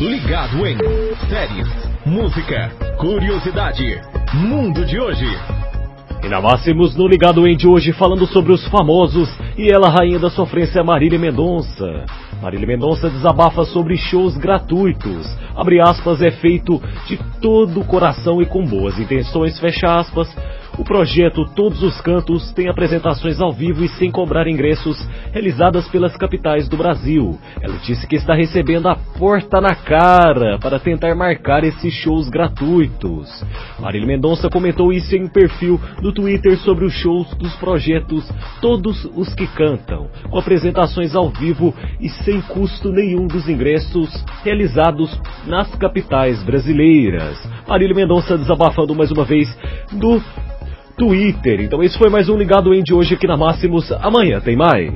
ligado em séries, música, curiosidade, mundo de hoje. E na Máximos no Ligado em de hoje falando sobre os famosos e ela rainha da sofrência Marília Mendonça. Marília Mendonça desabafa sobre shows gratuitos. Abre aspas, é feito de todo o coração e com boas intenções, fecha aspas. O projeto Todos os Cantos tem apresentações ao vivo e sem cobrar ingressos realizadas pelas capitais do Brasil. Ela disse que está recebendo a porta na cara para tentar marcar esses shows gratuitos. Marília Mendonça comentou isso em um perfil no Twitter sobre os shows dos projetos Todos os que Cantam, com apresentações ao vivo e sem custo nenhum dos ingressos realizados nas capitais brasileiras. Marília Mendonça desabafando mais uma vez do Twitter. Então esse foi mais um Ligado em de hoje aqui na Máximos. Amanhã tem mais.